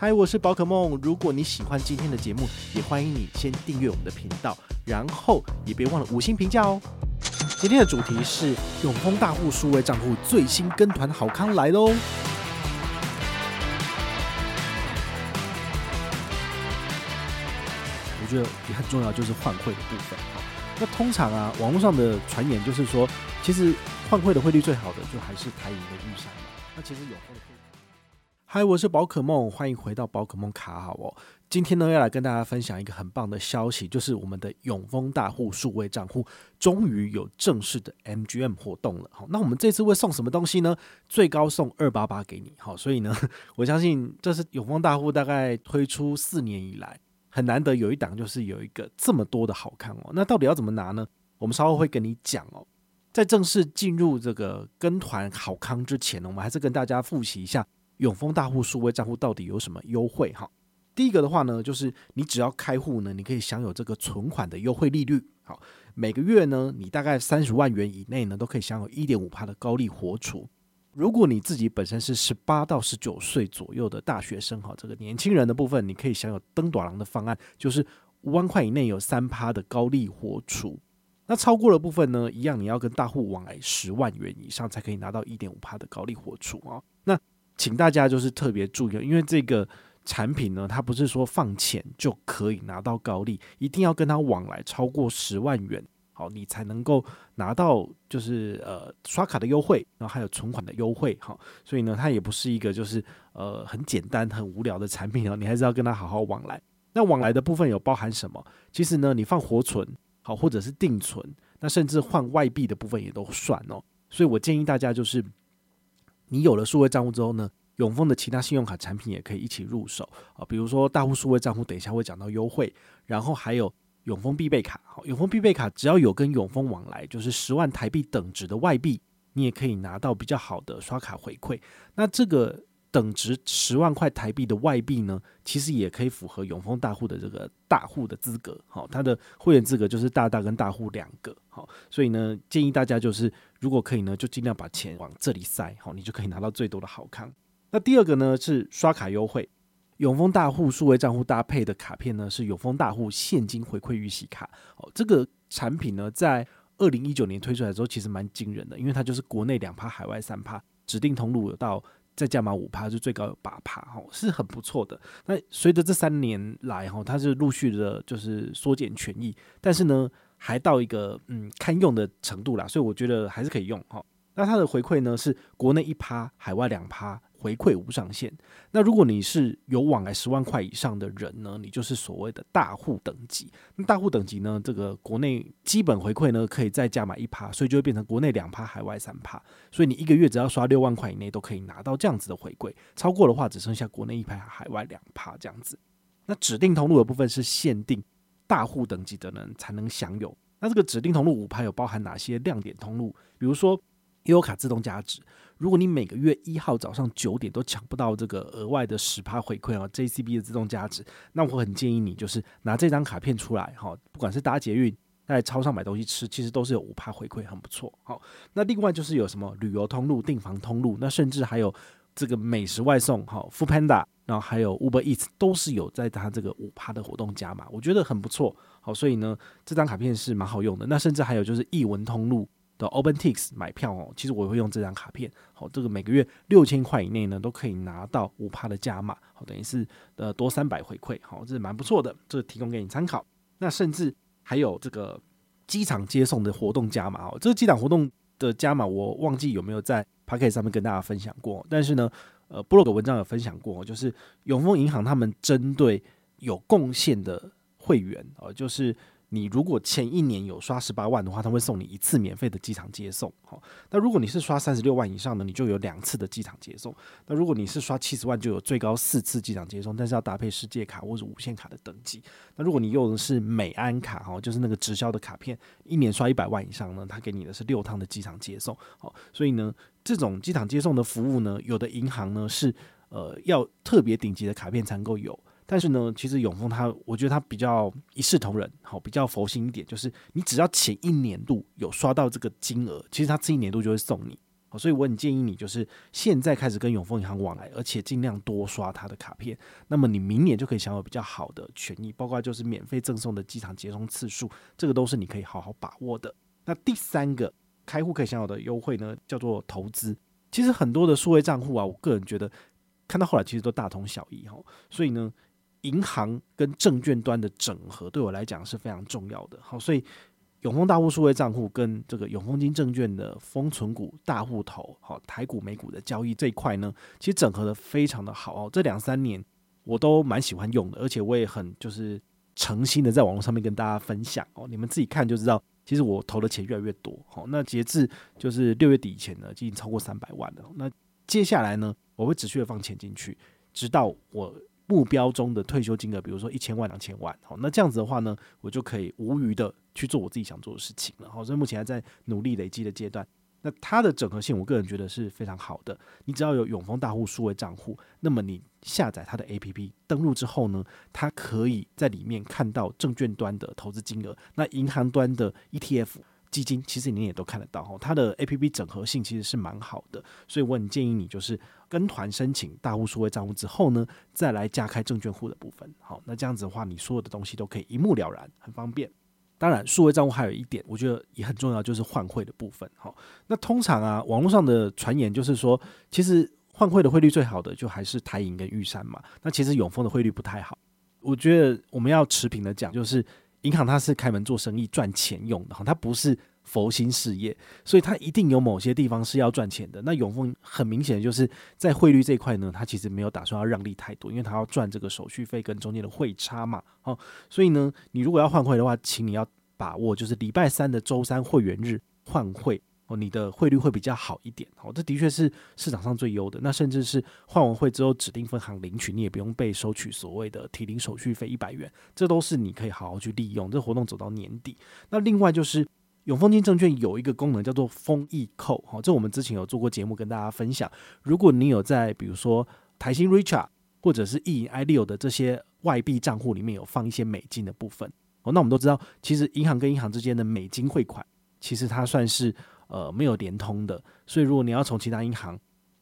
嗨，我是宝可梦。如果你喜欢今天的节目，也欢迎你先订阅我们的频道，然后也别忘了五星评价哦。今天的主题是永丰大户数位账户最新跟团好康来喽！我觉得也很重要，就是换汇的部分。那通常啊，网络上的传言就是说，其实换汇的汇率最好的就还是台银的玉山嘛。那其实永丰的。嗨，我是宝可梦，欢迎回到宝可梦卡好哦。今天呢，要来跟大家分享一个很棒的消息，就是我们的永丰大户数位账户终于有正式的 MGM 活动了。好，那我们这次会送什么东西呢？最高送二八八给你。好，所以呢，我相信这是永丰大户大概推出四年以来很难得有一档，就是有一个这么多的好康哦。那到底要怎么拿呢？我们稍后会跟你讲哦。在正式进入这个跟团好康之前呢，我们还是跟大家复习一下。永丰大户数位账户到底有什么优惠？哈，第一个的话呢，就是你只要开户呢，你可以享有这个存款的优惠利率。好，每个月呢，你大概三十万元以内呢，都可以享有一点五趴的高利活储。如果你自己本身是十八到十九岁左右的大学生，哈，这个年轻人的部分，你可以享有登短廊的方案，就是五万块以内有三趴的高利活储。那超过的部分呢，一样你要跟大户往来十万元以上，才可以拿到一点五趴的高利活储啊。那请大家就是特别注意，因为这个产品呢，它不是说放钱就可以拿到高利，一定要跟它往来超过十万元，好，你才能够拿到就是呃刷卡的优惠，然后还有存款的优惠，好，所以呢，它也不是一个就是呃很简单很无聊的产品哦，你还是要跟它好好往来。那往来的部分有包含什么？其实呢，你放活存好，或者是定存，那甚至换外币的部分也都算哦。所以我建议大家就是。你有了数位账户之后呢，永丰的其他信用卡产品也可以一起入手啊，比如说大户数位账户，等一下会讲到优惠，然后还有永丰必备卡，好永丰必备卡只要有跟永丰往来，就是十万台币等值的外币，你也可以拿到比较好的刷卡回馈。那这个。等值十万块台币的外币呢，其实也可以符合永丰大户的这个大户的资格。好，它的会员资格就是大大跟大户两个。好，所以呢，建议大家就是如果可以呢，就尽量把钱往这里塞。好，你就可以拿到最多的好康。那第二个呢是刷卡优惠，永丰大户数位账户搭配的卡片呢是永丰大户现金回馈预习卡。哦，这个产品呢在二零一九年推出来的时候其实蛮惊人的，因为它就是国内两趴，海外三趴，指定通路有到。再加码五趴，就最高有八趴，哦，是很不错的。那随着这三年来，哈，它是陆续的，就是缩减权益，但是呢，还到一个嗯堪用的程度啦，所以我觉得还是可以用，哈。那它的回馈呢，是国内一趴，海外两趴。回馈无上限。那如果你是有往来十万块以上的人呢，你就是所谓的大户等级。那大户等级呢，这个国内基本回馈呢，可以再加码一趴，所以就会变成国内两趴，海外三趴。所以你一个月只要刷六万块以内，都可以拿到这样子的回馈。超过的话，只剩下国内一趴，海外两趴这样子。那指定通路的部分是限定大户等级的人才能享有。那这个指定通路五趴有包含哪些亮点通路？比如说悠游卡自动加值。如果你每个月一号早上九点都抢不到这个额外的十趴回馈啊，JCB 的自动加值，那我很建议你就是拿这张卡片出来哈，不管是搭捷运在超商买东西吃，其实都是有五趴回馈，很不错。好，那另外就是有什么旅游通路、订房通路，那甚至还有这个美食外送哈，Foodpanda，然后还有 Uber Eats 都是有在它这个五趴的活动加码，我觉得很不错。好，所以呢，这张卡片是蛮好用的。那甚至还有就是艺文通路。的 OpenTix 买票哦，其实我会用这张卡片，好，这个每个月六千块以内呢，都可以拿到五趴的加码，好，等于是呃多三百回馈，好，这是蛮不错的，这提供给你参考。那甚至还有这个机场接送的活动加码哦，这个机场活动的加码我忘记有没有在 Podcast 上面跟大家分享过，但是呢，呃，部落格文章有分享过，就是永丰银行他们针对有贡献的会员哦，就是。你如果前一年有刷十八万的话，他会送你一次免费的机场接送。好，那如果你是刷三十六万以上的，你就有两次的机场接送。那如果你是刷七十万，就有最高四次机场接送，但是要搭配世界卡或者无限卡的等级。那如果你用的是美安卡，哈，就是那个直销的卡片，一年刷一百万以上呢，他给你的是六趟的机场接送。好，所以呢，这种机场接送的服务呢，有的银行呢是呃要特别顶级的卡片才能够有。但是呢，其实永丰它，我觉得它比较一视同仁，好，比较佛心一点，就是你只要前一年度有刷到这个金额，其实它这一年度就会送你。所以我很建议你，就是现在开始跟永丰银行往来，而且尽量多刷它的卡片。那么你明年就可以享有比较好的权益，包括就是免费赠送的机场接送次数，这个都是你可以好好把握的。那第三个开户可以享有的优惠呢，叫做投资。其实很多的数位账户啊，我个人觉得看到后来其实都大同小异哈。所以呢，银行跟证券端的整合对我来讲是非常重要的。好，所以。永丰大户数位账户跟这个永丰金证券的封存股大户头，好台股美股的交易这一块呢，其实整合的非常的好哦。这两三年我都蛮喜欢用的，而且我也很就是诚心的在网络上面跟大家分享哦。你们自己看就知道，其实我投的钱越来越多。好，那截至就是六月底以前呢，已经超过三百万了。那接下来呢，我会持续的放钱进去，直到我。目标中的退休金额，比如说一千万、两千万，好，那这样子的话呢，我就可以无余的去做我自己想做的事情了。好，所以目前还在努力累积的阶段。那它的整合性，我个人觉得是非常好的。你只要有永丰大户数位账户，那么你下载它的 APP，登录之后呢，它可以在里面看到证券端的投资金额，那银行端的 ETF。基金其实你也都看得到哈，它的 APP 整合性其实是蛮好的，所以我很建议你就是跟团申请大户数位账户之后呢，再来加开证券户的部分。好，那这样子的话，你所有的东西都可以一目了然，很方便。当然，数位账户还有一点，我觉得也很重要，就是换汇的部分。好，那通常啊，网络上的传言就是说，其实换汇的汇率最好的就还是台银跟玉山嘛。那其实永丰的汇率不太好，我觉得我们要持平的讲，就是。银行它是开门做生意赚钱用的哈，它不是佛心事业，所以它一定有某些地方是要赚钱的。那永丰很明显就是在汇率这一块呢，它其实没有打算要让利太多，因为它要赚这个手续费跟中间的汇差嘛。哦，所以呢，你如果要换汇的话，请你要把握就是礼拜三的周三会员日换汇。哦，你的汇率会比较好一点，哦，这的确是市场上最优的。那甚至是换完汇之后，指定分行领取，你也不用被收取所谓的提领手续费一百元，这都是你可以好好去利用。这活动走到年底，那另外就是永丰金证券有一个功能叫做丰易扣，哈，这我们之前有做过节目跟大家分享。如果你有在比如说台新 Richard 或者是易银 iLeo 的这些外币账户里面有放一些美金的部分，哦，那我们都知道，其实银行跟银行之间的美金汇款，其实它算是。呃，没有连通的，所以如果你要从其他银行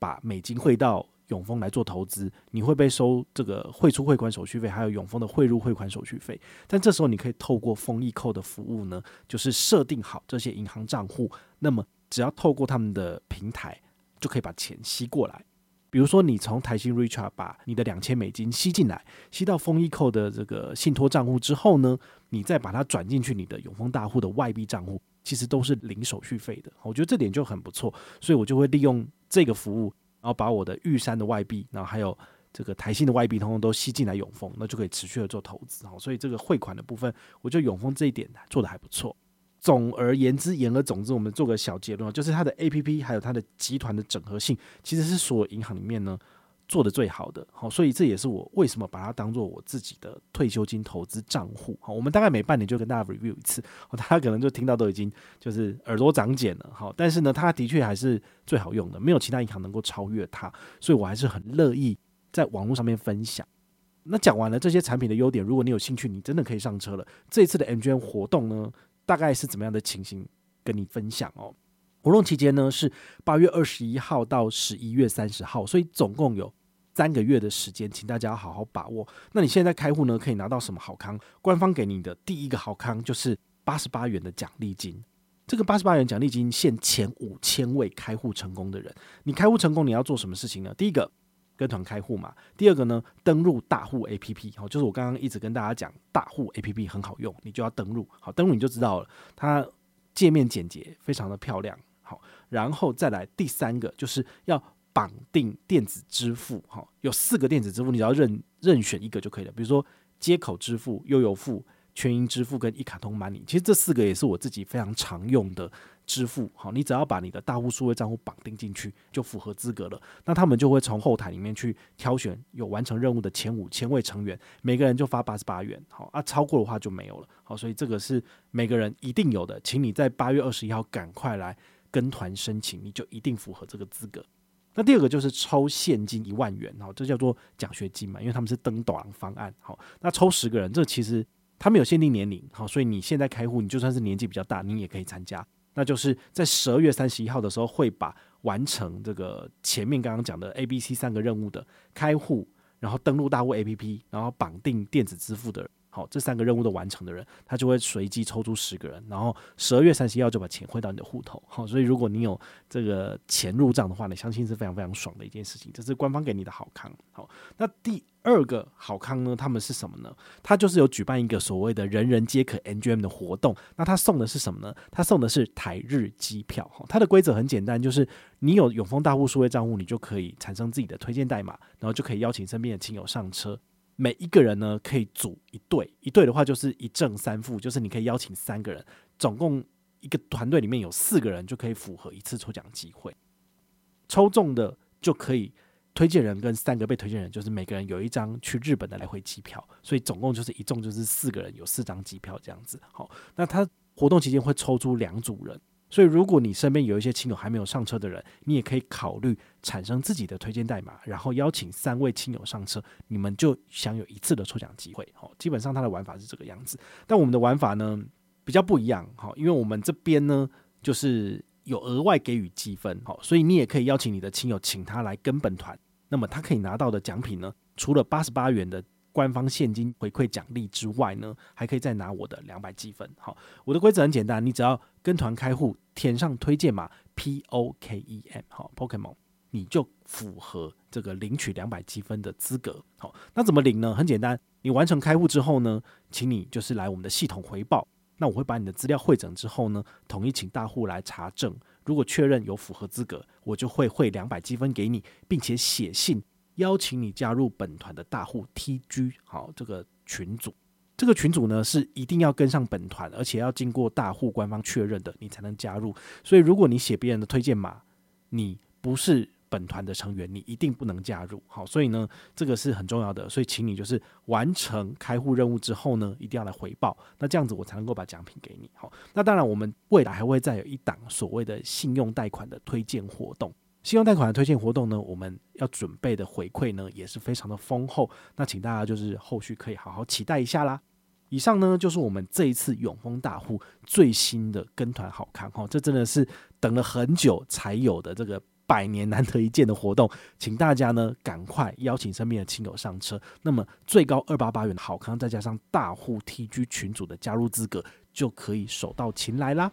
把美金汇到永丰来做投资，你会被收这个汇出汇款手续费，还有永丰的汇入汇款手续费。但这时候你可以透过丰益扣的服务呢，就是设定好这些银行账户，那么只要透过他们的平台，就可以把钱吸过来。比如说你从台新 Richart 把你的两千美金吸进来，吸到丰益扣的这个信托账户之后呢，你再把它转进去你的永丰大户的外币账户。其实都是零手续费的，我觉得这点就很不错，所以我就会利用这个服务，然后把我的玉山的外币，然后还有这个台信的外币，通通都吸进来永丰，那就可以持续的做投资啊，所以这个汇款的部分，我觉得永丰这一点做的还不错。总而言之，言而总之，我们做个小结论，就是它的 APP 还有它的集团的整合性，其实是所有银行里面呢。做的最好的，好，所以这也是我为什么把它当做我自己的退休金投资账户。好，我们大概每半年就跟大家 review 一次，大家可能就听到都已经就是耳朵长茧了，好，但是呢，它的确还是最好用的，没有其他银行能够超越它，所以我还是很乐意在网络上面分享。那讲完了这些产品的优点，如果你有兴趣，你真的可以上车了。这一次的 MGM 活动呢，大概是怎么样的情形，跟你分享哦。活动期间呢是八月二十一号到十一月三十号，所以总共有。三个月的时间，请大家好好把握。那你现在开户呢，可以拿到什么好康？官方给你的第一个好康就是八十八元的奖励金。这个八十八元奖励金限前五千位开户成功的人。你开户成功，你要做什么事情呢？第一个，跟团开户嘛。第二个呢，登录大户 APP。好，就是我刚刚一直跟大家讲，大户 APP 很好用，你就要登录。好，登录你就知道了，它界面简洁，非常的漂亮。好，然后再来第三个，就是要。绑定电子支付，哈，有四个电子支付，你只要任任选一个就可以了。比如说接口支付、悠游付、全银支付跟一卡通 Money，其实这四个也是我自己非常常用的支付。好，你只要把你的大户数位账户绑定进去，就符合资格了。那他们就会从后台里面去挑选有完成任务的前五千位成员，每个人就发八十八元。好啊，超过的话就没有了。好，所以这个是每个人一定有的，请你在八月二十一号赶快来跟团申请，你就一定符合这个资格。那第二个就是抽现金一万元，好，这叫做奖学金嘛，因为他们是登短方案，好，那抽十个人，这其实他们有限定年龄，好，所以你现在开户，你就算是年纪比较大，你也可以参加。那就是在十二月三十一号的时候，会把完成这个前面刚刚讲的 A、B、C 三个任务的开户，然后登录大户 APP，然后绑定电子支付的。好，这三个任务都完成的人，他就会随机抽出十个人，然后十二月三十一号就把钱汇到你的户头。好，所以如果你有这个钱入账的话，呢相信是非常非常爽的一件事情。这是官方给你的好康。好，那第二个好康呢？他们是什么呢？他就是有举办一个所谓的人人皆可 N G M” 的活动。那他送的是什么呢？他送的是台日机票。哈，它的规则很简单，就是你有永丰大户数位账户，你就可以产生自己的推荐代码，然后就可以邀请身边的亲友上车。每一个人呢，可以组一队，一队的话就是一正三副，就是你可以邀请三个人，总共一个团队里面有四个人就可以符合一次抽奖机会。抽中的就可以推荐人跟三个被推荐人，就是每个人有一张去日本的来回机票，所以总共就是一中就是四个人有四张机票这样子。好，那他活动期间会抽出两组人。所以，如果你身边有一些亲友还没有上车的人，你也可以考虑产生自己的推荐代码，然后邀请三位亲友上车，你们就享有一次的抽奖机会。好，基本上它的玩法是这个样子。但我们的玩法呢比较不一样，好，因为我们这边呢就是有额外给予积分，好，所以你也可以邀请你的亲友，请他来跟本团，那么他可以拿到的奖品呢，除了八十八元的。官方现金回馈奖励之外呢，还可以再拿我的两百积分。好，我的规则很简单，你只要跟团开户，填上推荐码 P O K E M，好，Pokemon，你就符合这个领取两百积分的资格。好，那怎么领呢？很简单，你完成开户之后呢，请你就是来我们的系统回报。那我会把你的资料汇整之后呢，统一请大户来查证。如果确认有符合资格，我就会汇两百积分给你，并且写信。邀请你加入本团的大户 TG，好，这个群组，这个群组呢是一定要跟上本团，而且要经过大户官方确认的，你才能加入。所以如果你写别人的推荐码，你不是本团的成员，你一定不能加入。好，所以呢，这个是很重要的。所以请你就是完成开户任务之后呢，一定要来回报，那这样子我才能够把奖品给你。好，那当然我们未来还会再有一档所谓的信用贷款的推荐活动。信用贷款的推荐活动呢，我们要准备的回馈呢也是非常的丰厚，那请大家就是后续可以好好期待一下啦。以上呢就是我们这一次永丰大户最新的跟团好康哈，这真的是等了很久才有的这个百年难得一见的活动，请大家呢赶快邀请身边的亲友上车，那么最高二八八元的好康，再加上大户 TG 群组的加入资格，就可以手到擒来啦。